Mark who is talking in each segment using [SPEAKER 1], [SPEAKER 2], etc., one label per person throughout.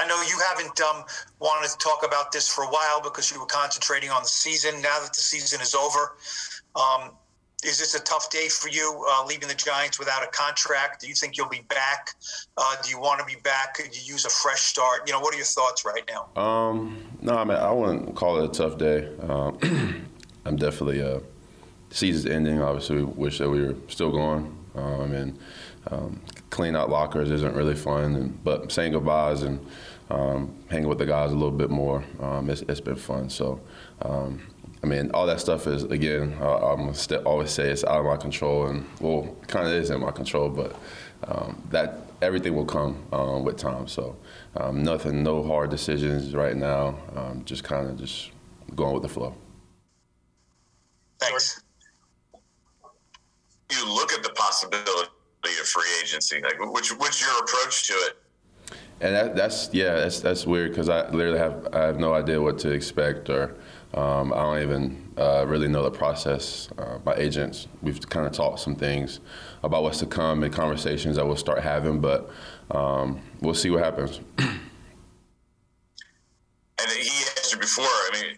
[SPEAKER 1] I know you haven't um, wanted to talk about this for a while because you were concentrating on the season. Now that the season is over, um, is this a tough day for you uh, leaving the Giants without a contract? Do you think you'll be back? Uh, do you want to be back? Could you use a fresh start? You know, what are your thoughts right now?
[SPEAKER 2] Um, no, I mean, I wouldn't call it a tough day. Um, I'm definitely uh, season's ending. Obviously, we wish that we were still going. Um, and um, clean out lockers isn't really fun, and, but saying goodbyes and um, hanging with the guys a little bit more, um, it's, it's been fun. So um, I mean, all that stuff is again. Uh, I'm st- always say it's out of my control, and well, kind of is in my control, but um, that everything will come um, with time. So um, nothing, no hard decisions right now. Just kind of just going with the flow.
[SPEAKER 1] Thanks.
[SPEAKER 3] You look at the possibility of free agency. Like, which what's your approach to it?
[SPEAKER 2] And that, that's yeah, that's that's weird because I literally have I have no idea what to expect or um, I don't even uh, really know the process. Uh, my agents, we've kind of talked some things about what's to come and conversations that we'll start having, but um, we'll see what happens.
[SPEAKER 3] and he asked you before. I mean,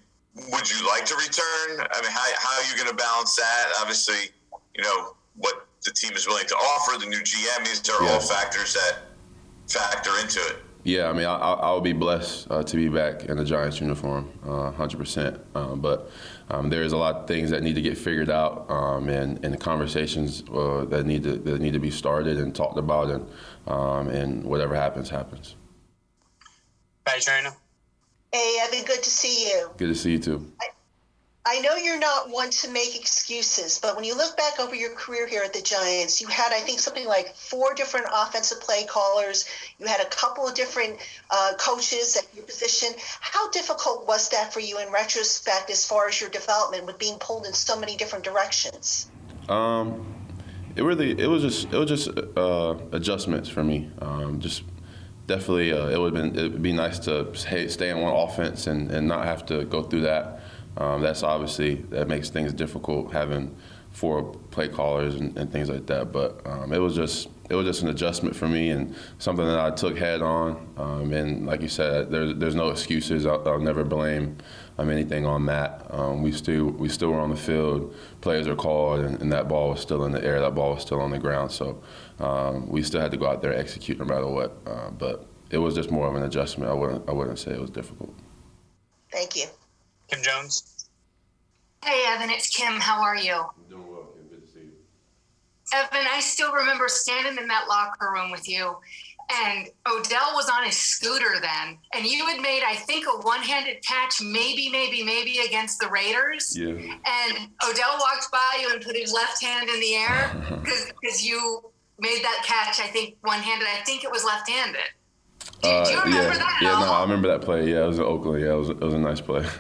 [SPEAKER 3] would you like to return? I mean, how how are you going to balance that? Obviously, you know what the team is willing to offer. The new GM. These are yeah. all factors that factor into it.
[SPEAKER 2] Yeah, I mean, I, I will be blessed uh, to be back in the Giants uniform, uh, 100%. Um, but um, there's a lot of things that need to get figured out, um, and, and the conversations uh, that need to that need to be started and talked about, and um, and whatever happens, happens.
[SPEAKER 4] Bye, Trina.
[SPEAKER 5] Hey, Evan, good to see you.
[SPEAKER 2] Good to see you too. I-
[SPEAKER 5] I know you're not one to make excuses, but when you look back over your career here at the Giants, you had, I think, something like four different offensive play callers. You had a couple of different uh, coaches at your position. How difficult was that for you in retrospect as far as your development with being pulled in so many different directions?
[SPEAKER 2] Um, it really, it was just, it was just uh, adjustments for me. Um, just definitely, uh, it would have been, it would be nice to stay in one offense and, and not have to go through that. Um, that's obviously that makes things difficult having four play callers and, and things like that. But um, it was just it was just an adjustment for me and something that I took head on. Um, and like you said, there's there's no excuses. I'll, I'll never blame um, anything on that. Um, we still we still were on the field. Players are called, and, and, that ball was still in the air. That ball was still on the ground. So um, we still had to go out there and execute no matter what. Uh, but it was just more of an adjustment. I wouldn't I wouldn't say it was difficult.
[SPEAKER 5] Thank you.
[SPEAKER 4] Kim Jones.
[SPEAKER 6] Hey, Evan, it's Kim. How are you?
[SPEAKER 2] I'm doing well, Kim. Good to see you.
[SPEAKER 6] Evan, I still remember standing in that locker room with you, and Odell was on his scooter then, and you had made, I think, a one-handed catch, maybe, maybe, maybe against the Raiders.
[SPEAKER 2] Yeah.
[SPEAKER 6] And Odell walked by you and put his left hand in the air because you made that catch. I think one-handed. I think it was left-handed. Do, uh, do you remember
[SPEAKER 2] yeah.
[SPEAKER 6] that?
[SPEAKER 2] Yeah, no, I remember that play. Yeah, it was in Oakland. Yeah, it was, it was a nice play.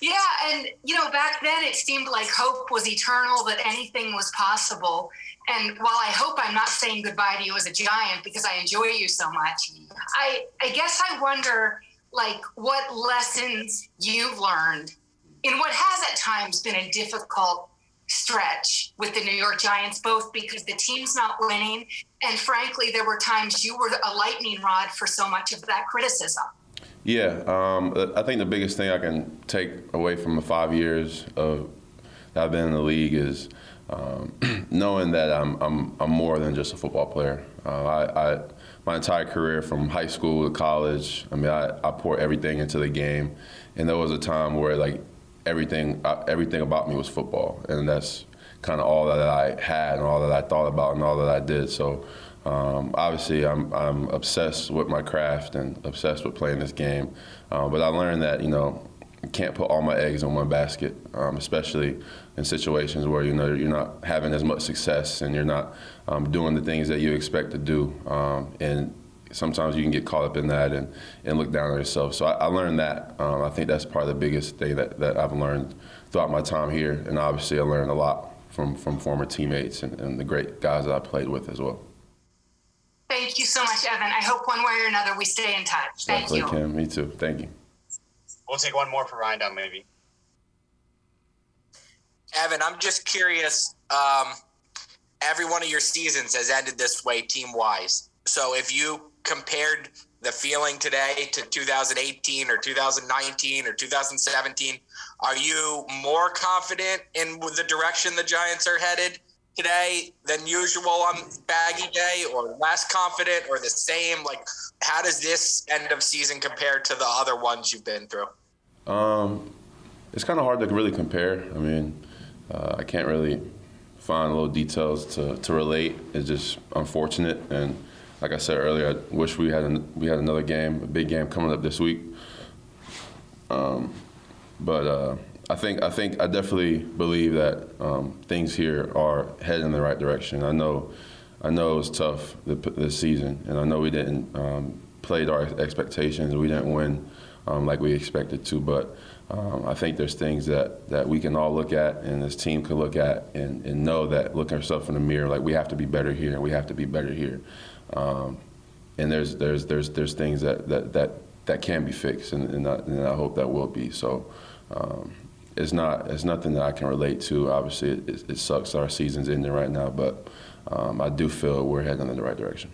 [SPEAKER 6] Yeah, and you know, back then it seemed like hope was eternal, that anything was possible. And while I hope I'm not saying goodbye to you as a giant because I enjoy you so much, I I guess I wonder like what lessons you've learned in what has at times been a difficult stretch with the New York Giants, both because the team's not winning, and frankly, there were times you were a lightning rod for so much of that criticism.
[SPEAKER 2] Yeah, um, I think the biggest thing I can take away from the five years of that I've been in the league is um, knowing that I'm, I'm, I'm more than just a football player. Uh, I, I, my entire career from high school to college, I mean, I, I pour everything into the game, and there was a time where like everything uh, everything about me was football, and that's kind of all that I had and all that I thought about and all that I did. So um, obviously, I'm, I'm obsessed with my craft and obsessed with playing this game. Uh, but I learned that, you know, can't put all my eggs in one basket, um, especially in situations where, you know, you're not having as much success and you're not um, doing the things that you expect to do. Um, and sometimes you can get caught up in that and, and look down on yourself. So I, I learned that. Um, I think that's part of the biggest thing that, that I've learned throughout my time here. And obviously, I learned a lot from, from former teammates and, and the great guys that I played with as well.
[SPEAKER 6] Thank you so much, Evan. I hope one way or another we stay in touch. Thank
[SPEAKER 2] Definitely
[SPEAKER 6] you.
[SPEAKER 2] Can. Me too. Thank you.
[SPEAKER 4] We'll take one more for Ryan Dunleavy.
[SPEAKER 7] Evan, I'm just curious. Um, every one of your seasons has ended this way, team wise. So if you compared the feeling today to 2018 or 2019 or 2017, are you more confident in the direction the Giants are headed today than usual on Baggy Day, or less confident, or the same? Like, how does this end of season compare to the other ones you've been through?
[SPEAKER 2] Um, it's kind of hard to really compare. I mean, uh, I can't really find little details to, to relate. It's just unfortunate, and like I said earlier, I wish we had an, we had another game, a big game coming up this week. Um, but uh, I think I think I definitely believe that um, things here are heading in the right direction. I know I know it was tough this season, and I know we didn't um, play to our expectations. We didn't win um, like we expected to, but um, I think there's things that, that we can all look at and this team can look at and, and know that look ourselves in the mirror like we have to be better here and we have to be better here. Um, and there's there's there's there's things that that that, that can be fixed, and, and, I, and I hope that will be. So um, it's not it's nothing that I can relate to. Obviously, it, it sucks our season's ending right now, but um, I do feel we're heading in the right direction.